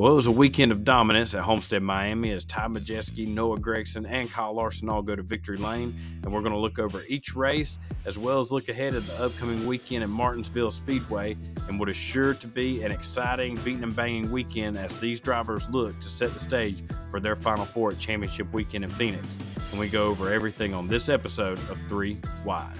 Well, it was a weekend of dominance at Homestead Miami as Ty Majeski, Noah Gragson, and Kyle Larson all go to victory lane. And we're going to look over each race as well as look ahead at the upcoming weekend at Martinsville Speedway and what is sure to be an exciting, beating and banging weekend as these drivers look to set the stage for their Final Four at Championship Weekend in Phoenix. And we go over everything on this episode of Three Wide.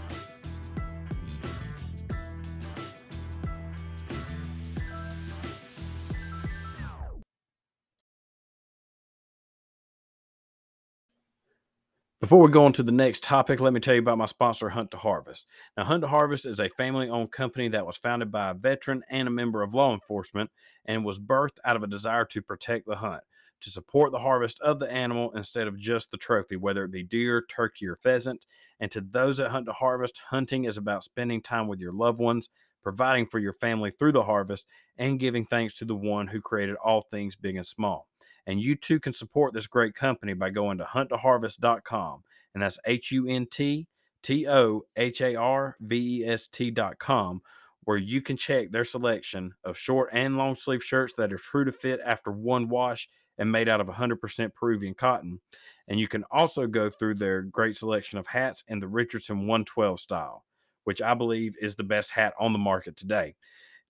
Before we go on to the next topic, let me tell you about my sponsor, Hunt to Harvest. Now, Hunt to Harvest is a family owned company that was founded by a veteran and a member of law enforcement and was birthed out of a desire to protect the hunt, to support the harvest of the animal instead of just the trophy, whether it be deer, turkey, or pheasant. And to those that hunt to harvest, hunting is about spending time with your loved ones, providing for your family through the harvest, and giving thanks to the one who created all things big and small. And you too can support this great company by going to hunttoharvest.com. And that's H U N T T O H A R V E S T.com, where you can check their selection of short and long sleeve shirts that are true to fit after one wash and made out of 100% Peruvian cotton. And you can also go through their great selection of hats in the Richardson 112 style, which I believe is the best hat on the market today.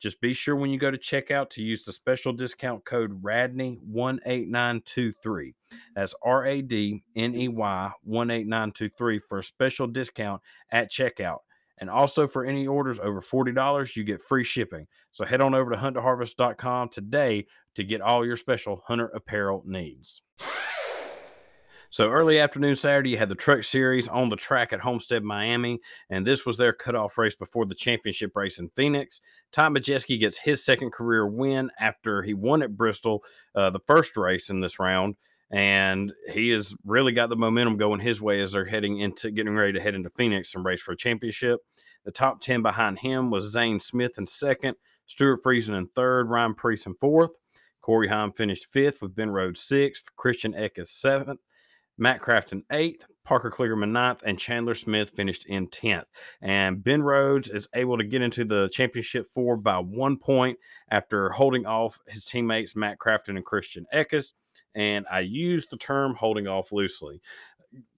Just be sure when you go to checkout to use the special discount code RADNEY18923. That's R A D N E Y 18923 for a special discount at checkout. And also for any orders over $40, you get free shipping. So head on over to hunttoharvest.com today to get all your special hunter apparel needs. So early afternoon Saturday, you had the Truck Series on the track at Homestead, Miami, and this was their cutoff race before the championship race in Phoenix. Ty Majeski gets his second career win after he won at Bristol uh, the first race in this round, and he has really got the momentum going his way as they're heading into getting ready to head into Phoenix and race for a championship. The top 10 behind him was Zane Smith in second, Stewart Friesen in third, Ryan Preece in fourth. Corey Heim finished fifth with Ben Rhodes sixth, Christian Eckes seventh, Matt Crafton eighth, Parker Kligerman ninth, and Chandler Smith finished in 10th. And Ben Rhodes is able to get into the championship four by one point after holding off his teammates Matt Crafton and Christian Eckes. And I use the term holding off loosely.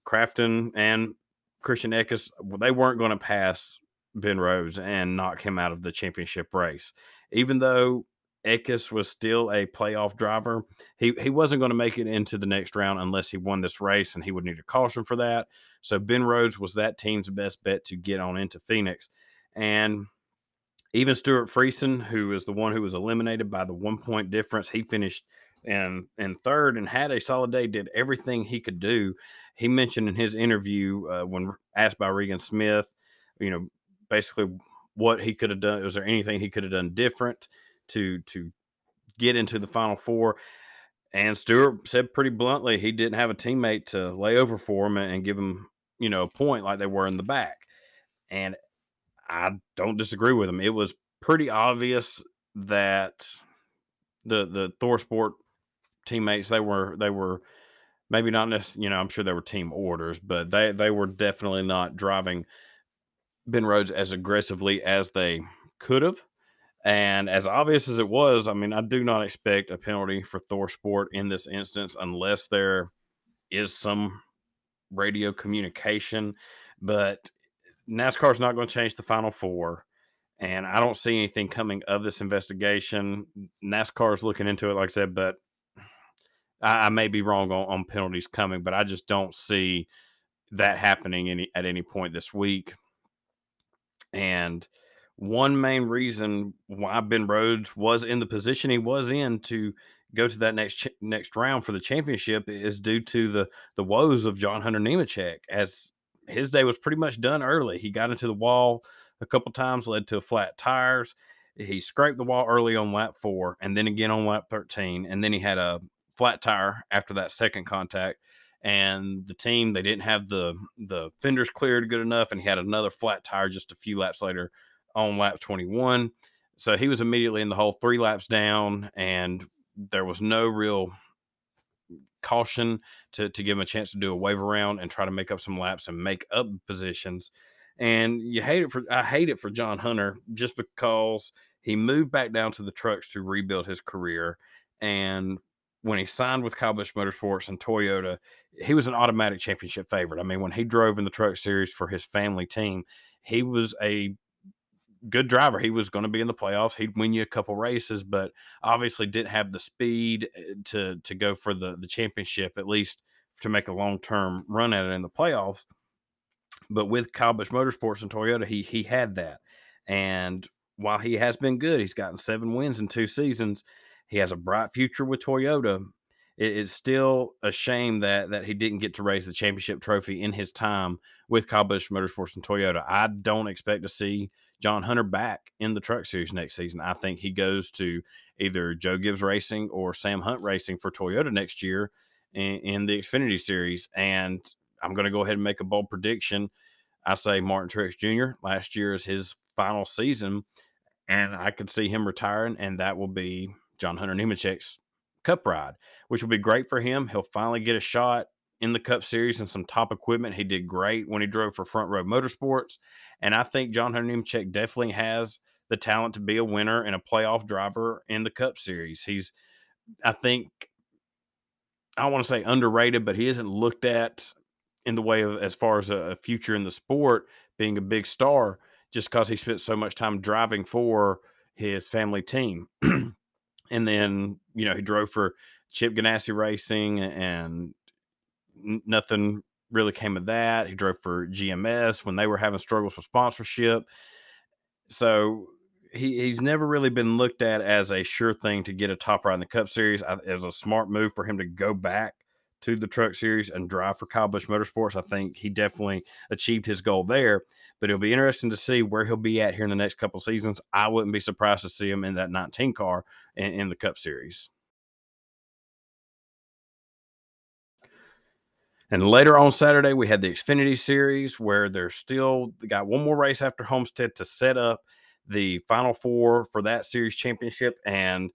Crafton and Christian Eckes, they weren't going to pass Ben Rhodes and knock him out of the championship race. Even though Eckes was still a playoff driver. He he wasn't going to make it into the next round unless he won this race, and he would need a caution for that. So Ben Rhodes was that team's best bet to get on into Phoenix, and even Stewart Friesen, who is the one who was eliminated by the one point difference, he finished in in third and had a solid day. Did everything he could do. He mentioned in his interview uh, when asked by Regan Smith, you know, basically what he could have done. Was there anything he could have done different? To to get into the final four. And Stewart said pretty bluntly he didn't have a teammate to lay over for him and give him, you know, a point like they were in the back. And I don't disagree with him. It was pretty obvious that the the ThorSport teammates they were they were maybe not necessarily you know I'm sure they were team orders, but they they were definitely not driving Ben Rhodes as aggressively as they could have. And as obvious as it was, I mean, I do not expect a penalty for ThorSport in this instance unless there is some radio communication. But NASCAR is not going to change the final four. And I don't see anything coming of this investigation. NASCAR is looking into it, like I said, but I, I may be wrong on, on, penalties coming, but I just don't see that happening any at any point this week. And one main reason why Ben Rhodes was in the position he was in to go to that next next round for the championship is due to the the woes of John Hunter Nemechek as his day was pretty much done early. He got into the wall a couple times, led to flat tires. He scraped the wall early on lap four, and then again on lap thirteen, and then he had a flat tire after that second contact. And the team they didn't have the the fenders cleared good enough, and he had another flat tire just a few laps later on lap 21. So he was immediately in the hole, three laps down, and there was no real caution to, to give him a chance to do a wave around and try to make up some laps and make up positions. And you hate it for I hate it for John Hunter just because he moved back down to the trucks to rebuild his career. And when he signed with Kyle Busch Motorsports and Toyota, he was an automatic championship favorite. I mean, when he drove in the truck series for his family team, he was a good driver. He was going to be in the playoffs. He'd win you a couple races, but obviously didn't have the speed eh, to to go for the the championship at least to make a long term run at it in the playoffs. But with Kyle Busch Motorsports and Toyota, he he had that, and while he has been good, he's gotten seven wins in two seasons. He has a bright future with Toyota. It, it's still a shame that that he didn't get to raise the championship trophy in his time with Kyle Busch Motorsports and Toyota. I don't expect to see John Hunter back in the Truck Series next season. I think he goes to either Joe Gibbs Racing or Sam Hunt Racing for Toyota next year in, in the Xfinity Series. And I'm going to go ahead and make a bold prediction. I say Martin Truex Jr. last year is his final season, and I could see him retiring, and that will be John Hunter Nemechek's Cup ride, which will be great for him. He'll finally get a shot in the Cup Series and some top equipment. He did great when he drove for Front Row Motorsports, and I think John Hunter Nemechek definitely has the talent to be a winner and a playoff driver in the Cup Series. He's, I think, I want to say underrated, but he isn't looked at in the way of as far as a, a future in the sport, being a big star, just because he spent so much time driving for his family team. and then, you know, he drove for Chip Ganassi Racing and nothing really came of that. He drove for GMS when they were having struggles with sponsorship. So he, he's never really been looked at as a sure thing to get a top ride in the Cup Series. I, it was a smart move for him to go back to the Truck Series and drive for Kyle Busch Motorsports. I think he definitely achieved his goal there. But it'll be interesting to see where he'll be at here in the next couple seasons. I wouldn't be surprised to see him in that 19 car in, in the Cup Series. And later on Saturday, we had the Xfinity Series where they're still got one more race after Homestead to set up the final four for that series championship. And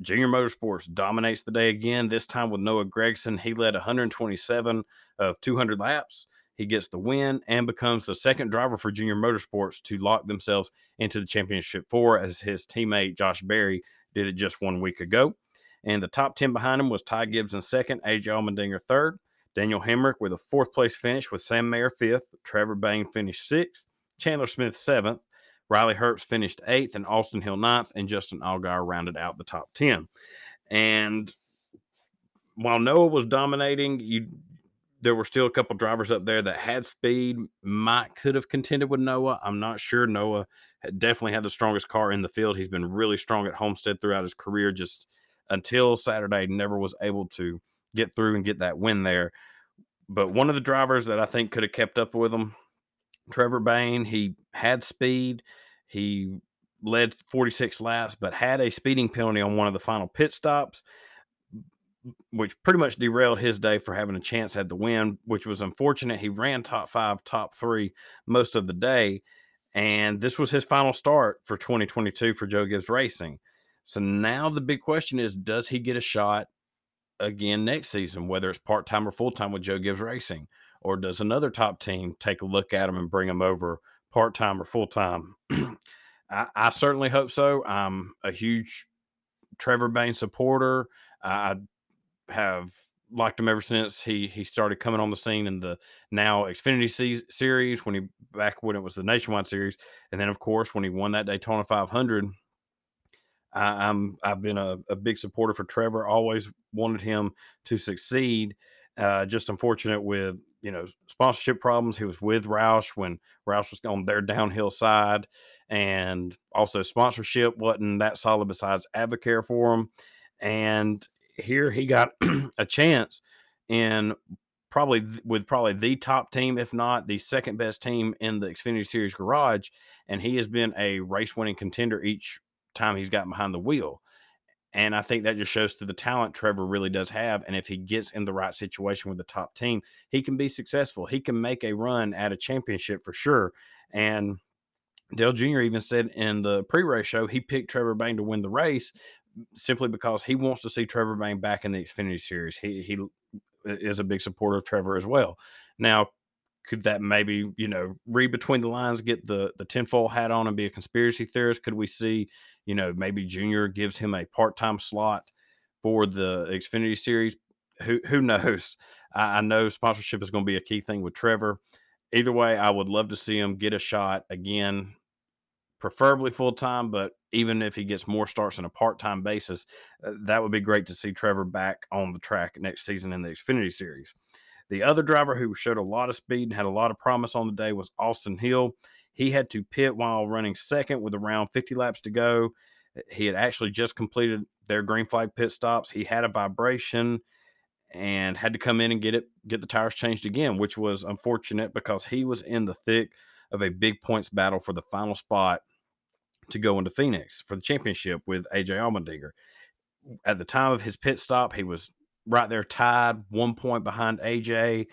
Junior Motorsports dominates the day again, this time with Noah Gragson. He led 127 of 200 laps. He gets the win and becomes the second driver for Junior Motorsports to lock themselves into the championship four, as his teammate Josh Berry did it just one week ago. And the top 10 behind him was Ty Gibbs in second, AJ Allmendinger third, Daniel Hemric with a fourth place finish, with Sam Mayer fifth, Trevor Bayne finished sixth, Chandler Smith seventh, Riley Herbst finished eighth, and Austin Hill ninth, and Justin Allgaier rounded out the top 10. And while Noah was dominating, you there were still a couple drivers up there that had speed, might could have contended with Noah. I'm not sure. Noah definitely had the strongest car in the field. He's been really strong at Homestead throughout his career, just until Saturday, never was able to get through and get that win there. But one of the drivers that I think could have kept up with him Trevor Bayne, he had speed. He led 46 laps, but had a speeding penalty on one of the final pit stops, which pretty much derailed his day for having a chance at the win, which was unfortunate. He ran top five, top three most of the day. And this was his final start for 2022 for Joe Gibbs Racing. So now the big question is does he get a shot again next season, whether it's part time or full time with Joe Gibbs Racing? or does another top team take a look at him and bring him over part time or full time? I, I, certainly hope so. I'm a huge Trevor Bayne supporter. I have liked him ever since he he started coming on the scene in the now Xfinity C- series when he back when it was the Nationwide series, and then of course when he won that Daytona 500. I, am I've been a, a, big supporter for Trevor. Always wanted him to succeed. Uh, just unfortunate with you know sponsorship problems. He was with Roush when Roush was on their downhill side, and also sponsorship wasn't that solid besides Advocare for him. And here he got a chance in probably with probably the top team, if not the second best team in the Xfinity Series garage, and he has been a race winning contender each time he's gotten behind the wheel. And I think that just shows to the talent Trevor really does have. And if he gets in the right situation with the top team, he can be successful. He can make a run at a championship for sure. And Dale Jr. even said in the pre race show, he picked Trevor Bayne to win the race simply because he wants to see Trevor Bayne back in the Xfinity Series. He, he uh, is a big supporter of Trevor as well. Now, could that maybe you know read between the lines, get the the tinfoil hat on, and be a conspiracy theorist? Could we see, you know, maybe Junior gives him a part time slot for the Xfinity Series. Who who knows? I, I know sponsorship is going to be a key thing with Trevor. Either way, I would love to see him get a shot again, preferably full time. But even if he gets more starts on a part time basis, uh, that would be great to see Trevor back on the track next season in the Xfinity Series. The other driver who showed a lot of speed and had a lot of promise on the day was Austin Hill. He had to pit while running second with around 50 laps to go. He had actually just completed their green flag pit stops. He had a vibration and had to come in and get it, get the tires changed again, which was unfortunate because he was in the thick of a big points battle for the final spot to go into Phoenix for the championship with AJ Allmendinger. At the time of his pit stop, he was right there tied, one point behind AJ.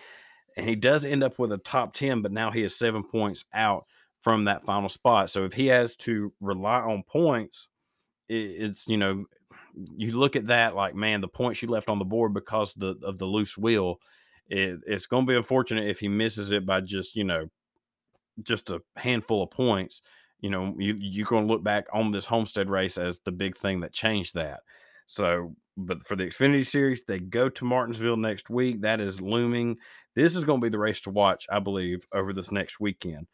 And he does end up with a top 10, but now he is seven points out from that final spot. So if he has to rely on points, it's, you know, you look at that like, man, the points you left on the board because the, of the loose wheel, it, it's going to be unfortunate if he misses it by just, you know, just a handful of points. You know, you, you're going to look back on this Homestead race as the big thing that changed that. So, but for the Xfinity Series, they go to Martinsville next week. That is looming. This is going to be the race to watch, I believe, over this next weekend.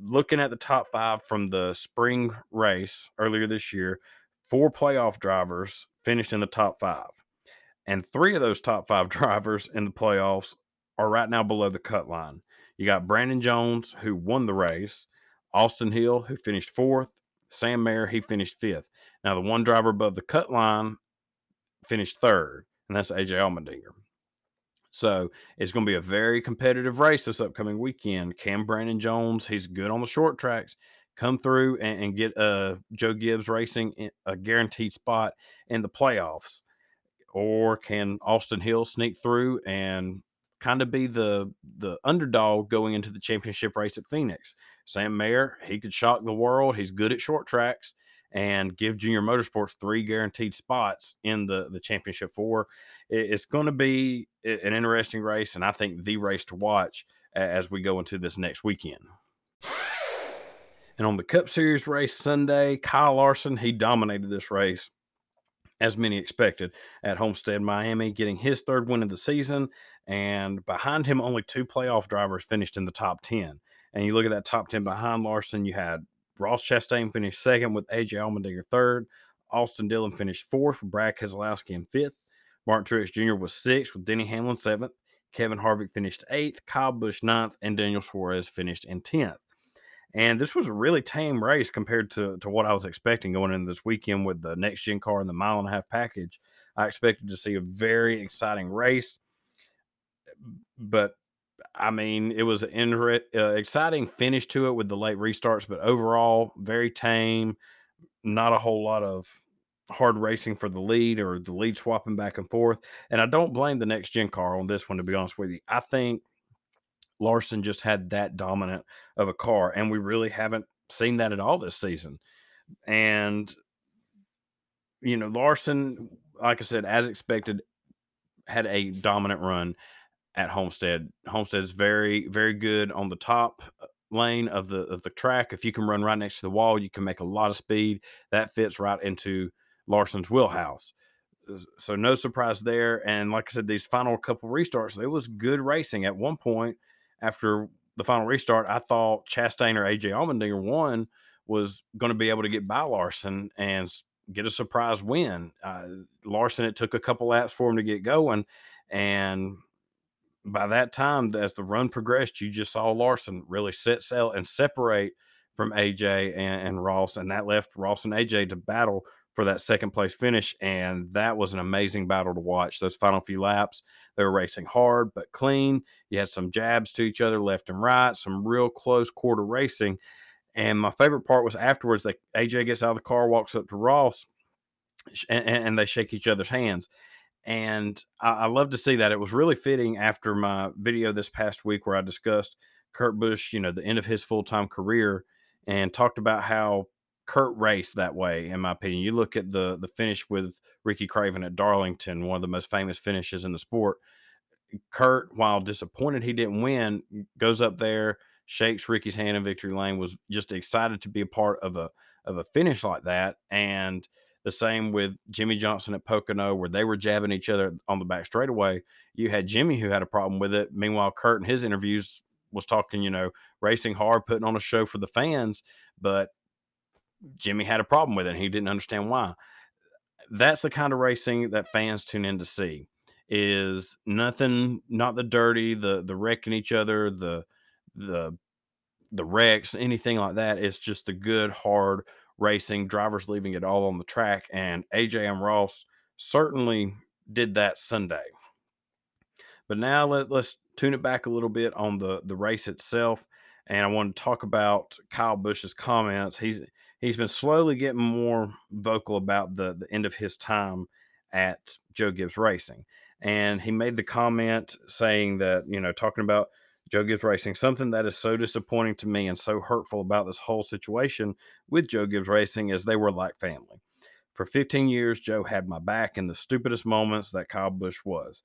Looking at the top five from the spring race earlier this year, four playoff drivers finished in the top five. And three of those top five drivers in the playoffs are right now below the cut line. You got Brandon Jones, who won the race, Austin Hill, who finished fourth, Sam Mayer, he finished fifth. Now, the one driver above the cut line finished third, and that's AJ Allmendinger. So it's going to be a very competitive race this upcoming weekend. Cam Brandon Jones, he's good on the short tracks, come through and, and get uh, Joe Gibbs Racing a guaranteed spot in the playoffs? Or can Austin Hill sneak through and kind of be the the underdog going into the championship race at Phoenix? Sam Mayer, he could shock the world. He's good at short tracks and give Junior Motorsports three guaranteed spots in the, the championship four. It's going to be an interesting race, and I think the race to watch as we go into this next weekend. And on the Cup Series race Sunday, Kyle Larson, he dominated this race as many expected at Homestead, Miami, getting his third win of the season. And behind him, only two playoff drivers finished in the top 10. And you look at that top 10 behind Larson, you had Ross Chastain finished second with AJ Allmendinger third. Austin Dillon finished fourth with Brad Keselowski in fifth. Martin Truex Jr. was sixth with Denny Hamlin seventh. Kevin Harvick finished eighth. Kyle Busch ninth. And Daniel Suarez finished in 10th. And this was a really tame race compared to, to what I was expecting going into this weekend with the next gen car and the mile and a half package. I expected to see a very exciting race. But I mean, it was an uh, exciting finish to it with the late restarts, but overall, very tame. Not a whole lot of hard racing for the lead or the lead swapping back and forth. And I don't blame the next gen car on this one, to be honest with you. I think Larson just had that dominant of a car, and we really haven't seen that at all this season. And, you know, Larson, like I said, as expected, had a dominant run at Homestead. Homestead is very, very good on the top uh, lane of the of the track. If you can run right next to the wall, you can make a lot of speed. That fits right into Larson's wheelhouse. So no surprise there. And like I said, these final couple restarts, it was good racing. At one point, after the final restart, I thought Chastain or AJ Allmendinger one was going to be able to get by Larson and get a surprise win. Uh, Larson, it took a couple laps for him to get going, and by that time, as the run progressed, you just saw Larson really set sail and separate from AJ and, and, Ross, and that left Ross and AJ to battle for that second place finish. And that was an amazing battle to watch. Those final few laps, they were racing hard but clean. You had some jabs to each other left and right, some real close quarter racing. And my favorite part was afterwards that AJ gets out of the car, walks up to Ross, and, and they shake each other's hands and I, I, love to see that. It was really fitting after my video this past week where I discussed Kurt Busch, you know, the end of his full time career, and talked about how Kurt raced that way. In my opinion, you look at the the finish with Ricky Craven at Darlington, one of the most famous finishes in the sport. Kurt, while disappointed he didn't win, goes up there, shakes Ricky's hand in victory lane. Was just excited to be a part of a of a finish like that, and The same with Jimmie Johnson at Pocono, where they were jabbing each other on the back straightaway. You had Jimmie who had a problem with it. Meanwhile, Kurt in his interviews was talking, you know, racing hard, putting on a show for the fans, but Jimmie had a problem with it. And he didn't understand why. That's the kind of racing that fans tune in to see. Is nothing, not the dirty, the the wrecking each other, the the the wrecks, anything like that. It's just the good, hard racing, drivers leaving it all on the track. And AJM Ross certainly did that Sunday. But now let, let's tune it back a little bit on the, the race itself. And I want to talk about Kyle Busch's comments. He's he's been slowly getting more vocal about the, the end of his time at Joe Gibbs Racing. And he made the comment saying that, you know, talking about Joe Gibbs Racing. Something that is so disappointing to me and so hurtful about this whole situation with Joe Gibbs Racing is they were like family. For 15 years, Joe had my back in the stupidest moments that Kyle Busch was.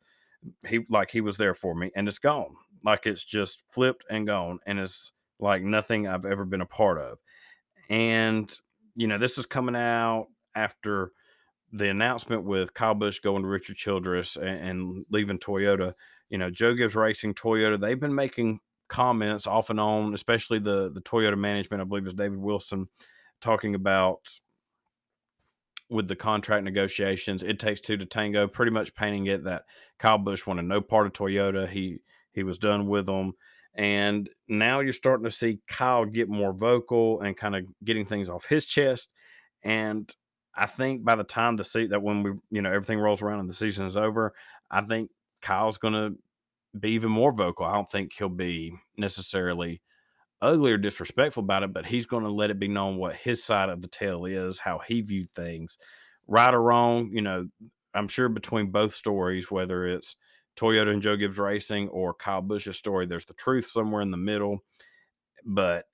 He like he was there for me, and it's gone. Like it's just flipped and gone, and it's like nothing I've ever been a part of. And you know, this is coming out after the announcement with Kyle Busch going to Richard Childress and, and leaving Toyota you know, Joe Gibbs Racing, Toyota, they've been making comments off and on, especially the the Toyota management. I believe is David Wilson talking about with the contract negotiations. It takes two to tango. Pretty much painting it that Kyle Busch wanted no part of Toyota. He he was done with them. And now you're starting to see Kyle get more vocal and kind of getting things off his chest. And I think by the time the seat that when we, you know, everything rolls around and the season is over, I think Kyle's going to be even more vocal. I don't think he'll be necessarily ugly or disrespectful about it, but he's going to let it be known what his side of the tale is, how he viewed things, right or wrong. You know, I'm sure between both stories, whether it's Toyota and Joe Gibbs Racing or Kyle Busch's story, there's the truth somewhere in the middle. But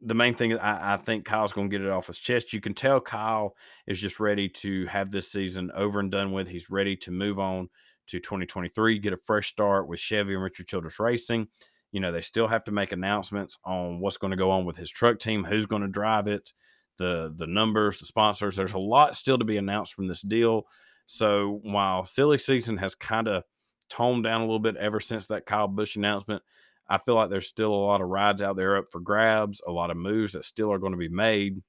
the main thing I, I think Kyle's going to get it off his chest. You can tell Kyle is just ready to have this season over and done with. He's ready to move on to 2023, get a fresh start with Chevy and Richard Childress Racing. You know, they still have to make announcements on what's going to go on with his truck team, who's going to drive it, the the numbers, the sponsors. There's a lot still to be announced from this deal. So while silly season has kind of toned down a little bit ever since that Kyle Busch announcement, I feel like there's still a lot of rides out there up for grabs, a lot of moves that still are going to be made.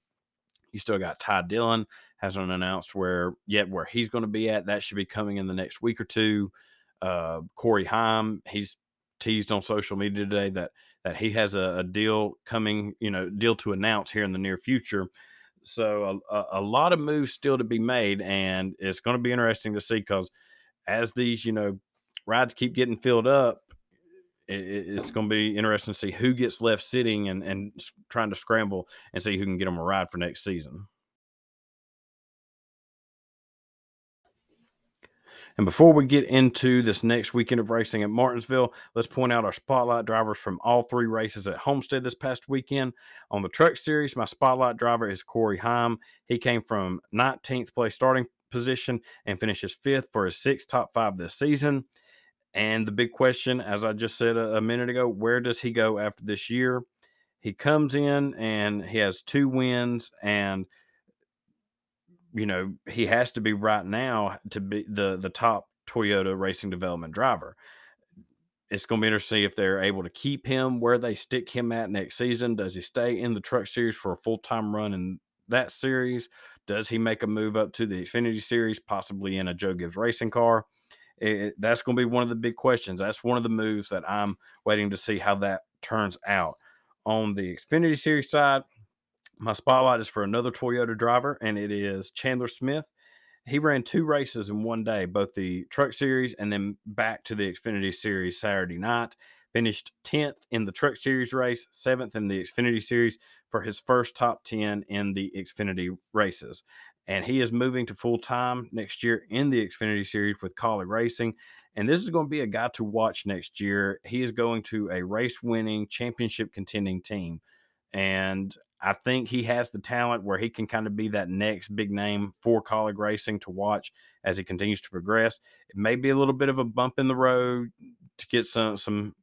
You still got Ty Dillon hasn't announced where yet where he's going to be at. That should be coming in the next week or two. Uh, Corey Heim, he's teased on social media today that that he has a, a, deal coming, you know, deal to announce here in the near future. So a, a, lot of moves still to be made, and it's going to be interesting to see because as these, you know, rides keep getting filled up, it's going to be interesting to see who gets left sitting and and trying to scramble and see who can get them a ride for next season. And before we get into this next weekend of racing at Martinsville, let's point out our spotlight drivers from all three races at Homestead this past weekend. On the Truck Series, my spotlight driver is Corey Heim. He came from 19th place starting position and finishes fifth for his sixth top five this season. And the big question, as I just said a, a minute ago, where does he go after this year? He comes in and he has two wins and – you know, he has to be right now to be the the top Toyota racing development driver. It's going to be interesting if they're able to keep him where they stick him at next season. Does he stay in the truck series for a full time run in that series? Does he make a move up to the Xfinity series, possibly in a Joe Gibbs racing car? It, that's going to be one of the big questions. That's one of the moves that I'm waiting to see how that turns out. On the Xfinity series side, my spotlight is for another Toyota driver, and it is Chandler Smith. He ran two races in one day, both the Truck Series and then back to the Xfinity Series Saturday night. Finished 10th in the Truck Series race, 7th in the Xfinity Series for his first top 10 in the Xfinity races. And he is moving to full time next year in the Xfinity Series with Kaulig Racing. And this is going to be a guy to watch next year. He is going to a race winning, championship contending team. And I think he has the talent where he can kind of be that next big name for Kaulig racing to watch as he continues to progress. It may be a little bit of a bump in the road to get some some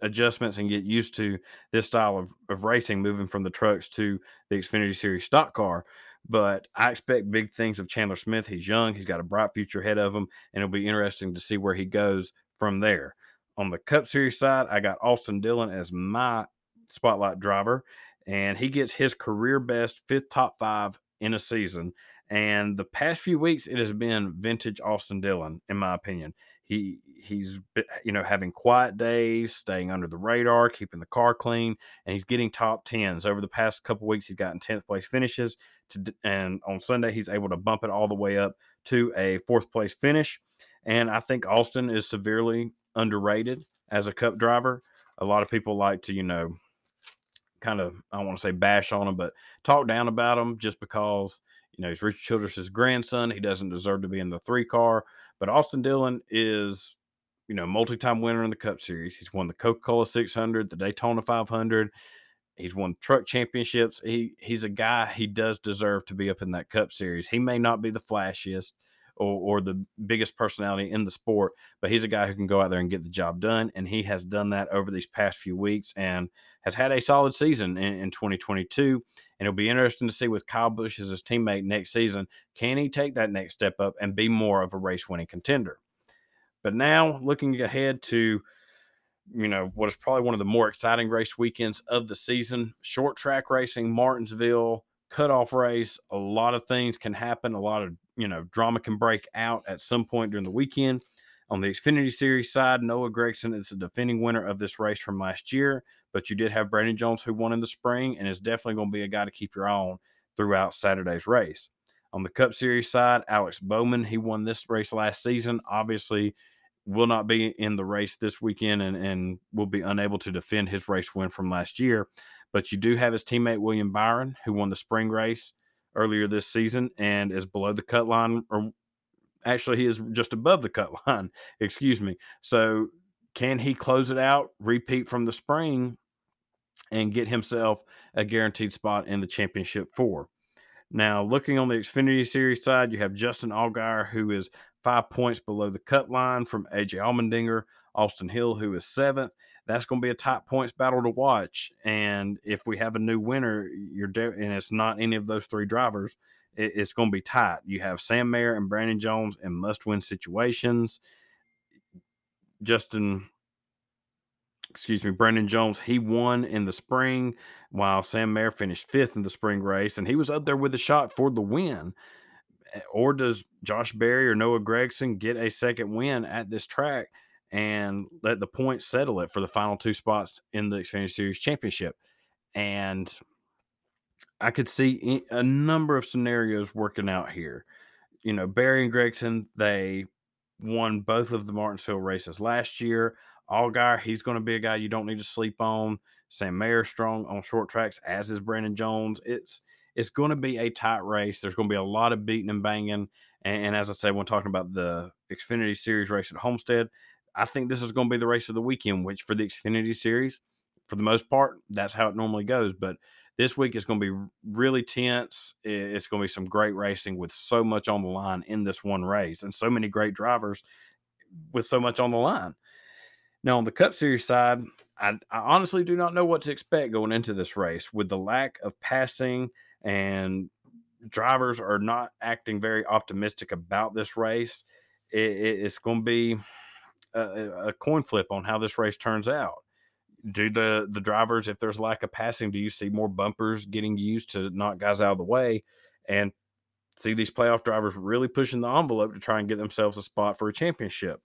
adjustments and get used to this style of, of racing, moving from the trucks to the Xfinity Series stock car. But I expect big things of Chandler Smith. He's young, he's got a bright future ahead of him, and it'll be interesting to see where he goes from there. On the Cup Series side, I got Austin Dillon as my spotlight driver, and he gets his career best fifth top five in a season. And the past few weeks, it has been vintage Austin Dillon, in my opinion. He he's you know having quiet days, staying under the radar, keeping the car clean, and he's getting top tens. Over the past couple weeks, he's gotten tenth place finishes. To, and on Sunday, he's able to bump it all the way up to a fourth place finish. And I think Austin is severely underrated as a cup driver. A lot of people like to, you know, kind of, I don't want to say bash on him, but talk down about him just because, you know, he's Richard Childress's grandson. He doesn't deserve to be in the three car. But Austin Dillon is, you know, multi-time winner in the Cup Series. He's won the Coca-Cola 600, the Daytona 500. He's won truck championships. He he's a guy. He does deserve to be up in that Cup Series. He may not be the flashiest or, or the biggest personality in the sport, but he's a guy who can go out there and get the job done. And he has done that over these past few weeks and has had a solid season in, in 2022. And it'll be interesting to see with Kyle Busch as his teammate next season, can he take that next step up and be more of a race winning contender? But now looking ahead to you know what is probably one of the more exciting race weekends of the season short track racing martinsville cutoff race a lot of things can happen a lot of you know drama can break out at some point during the weekend on the xfinity series side noah Gragson is the defending winner of this race from last year but you did have brandon jones who won in the spring and is definitely going to be a guy to keep your eye on throughout saturday's race on the cup series side alex bowman he won this race last season obviously will not be in the race this weekend and, and will be unable to defend his race win from last year. But you do have his teammate William Byron, who won the spring race earlier this season and is below the cut line, or actually, he is just above the cut line. Excuse me. So, can he close it out, repeat from the spring, and get himself a guaranteed spot in the championship four? Now, looking on the Xfinity Series side, you have Justin Allgaier, who is five points below the cut line from AJ Allmendinger, Austin Hill, who is seventh. That's going to be a top points battle to watch. And if we have a new winner, you're de- and it's not any of those three drivers, it, it's going to be tight. You have Sam Mayer and Brandon Jones in must-win situations. Justin, excuse me, Brandon Jones, he won in the spring, while Sam Mayer finished fifth in the spring race, and he was up there with a shot for the win. Eh, or does Josh Berry or Noah Gragson get a second win at this track and let the points settle it for the final two spots in the Xfinity Series Championship? And I could see a number of scenarios working out here. You know, Berry and Gragson, they won both of the Martinsville races last year. Allgaier, he's going to be a guy you don't need to sleep on. Sam Mayer strong on short tracks, as is Brandon Jones. It's it's going to be a tight race. There's going to be a lot of beating and banging. And, and as I said, when talking about the Xfinity Series race at Homestead, I think this is going to be the race of the weekend, which for the Xfinity Series, for the most part, that's how it normally goes. But this week is going to be really tense. It's going to be some great racing with so much on the line in this one race and so many great drivers with so much on the line. Now, on the Cup Series side, I, I honestly do not know what to expect going into this race with the lack of passing and drivers are not acting very optimistic about this race. It, it, it's going to be a, a, coin flip on how this race turns out. Do the the drivers, if there's lack of passing, do you see more bumpers getting used to knock guys out of the way, and see these playoff drivers really pushing the envelope to try and get themselves a spot for a championship?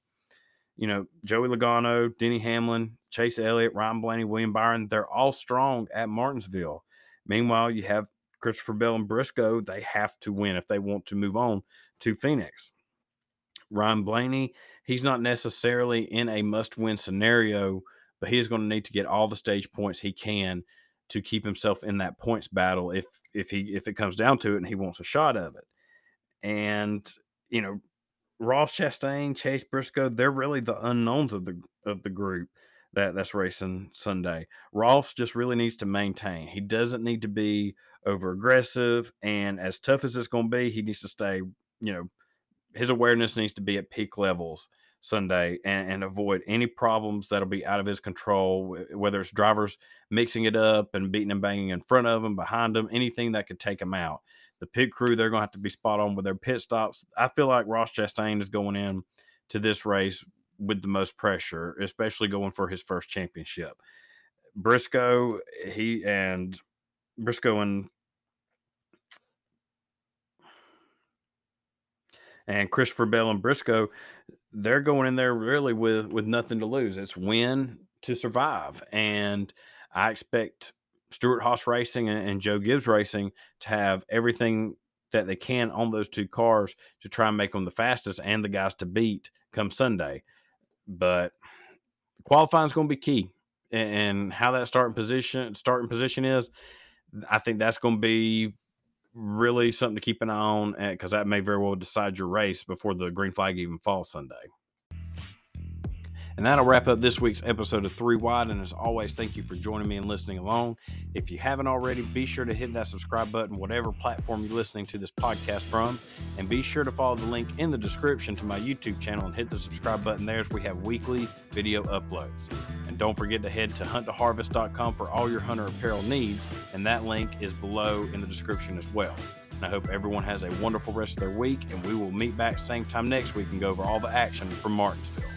You know, Joey Logano, Denny Hamlin, Chase Elliott, Ryan Blaney, William Byron, they're all strong at Martinsville. Meanwhile, you have Christopher Bell and Briscoe, they have to win if they want to move on to Phoenix. Ryan Blaney, he's not necessarily in a must win scenario, but he is going to need to get all the stage points he can to keep himself in that points battle if if he if it comes down to it and he wants a shot of it. And you know, Ross Chastain, Chase Briscoe, they're really the unknowns of the of the group that that's racing Sunday. Ross just really needs to maintain. He doesn't need to be over aggressive, and as tough as it's going to be, he needs to stay. You know, his awareness needs to be at peak levels Sunday and, and avoid any problems that'll be out of his control. Whether it's drivers mixing it up and beating and banging in front of him, behind him, anything that could take him out. the pit crew, they're going to have to be spot on with their pit stops. I feel like Ross Chastain is going in to this race with the most pressure, especially going for his first championship. Briscoe, he and Briscoe and and Christopher Bell and Briscoe, they're going in there really with with nothing to lose. It's win to survive, and I expect Stewart Haas Racing and, and Joe Gibbs Racing to have everything that they can on those two cars to try and make them the fastest and the guys to beat come Sunday. But qualifying is going to be key, and how that starting position starting position is, I think that's going to be really something to keep an eye on because that may very well decide your race before the green flag even falls Sunday. And that'll wrap up this week's episode of Three Wide. And as always, thank you for joining me and listening along. If you haven't already, be sure to hit that subscribe button, whatever platform you're listening to this podcast from. And be sure to follow the link in the description to my YouTube channel and hit the subscribe button there as we have weekly video uploads. And don't forget to head to hunttoharvest.com for all your hunter apparel needs. And that link is below in the description as well. And I hope everyone has a wonderful rest of their week. And we will meet back same time next week and go over all the action from Martinsville.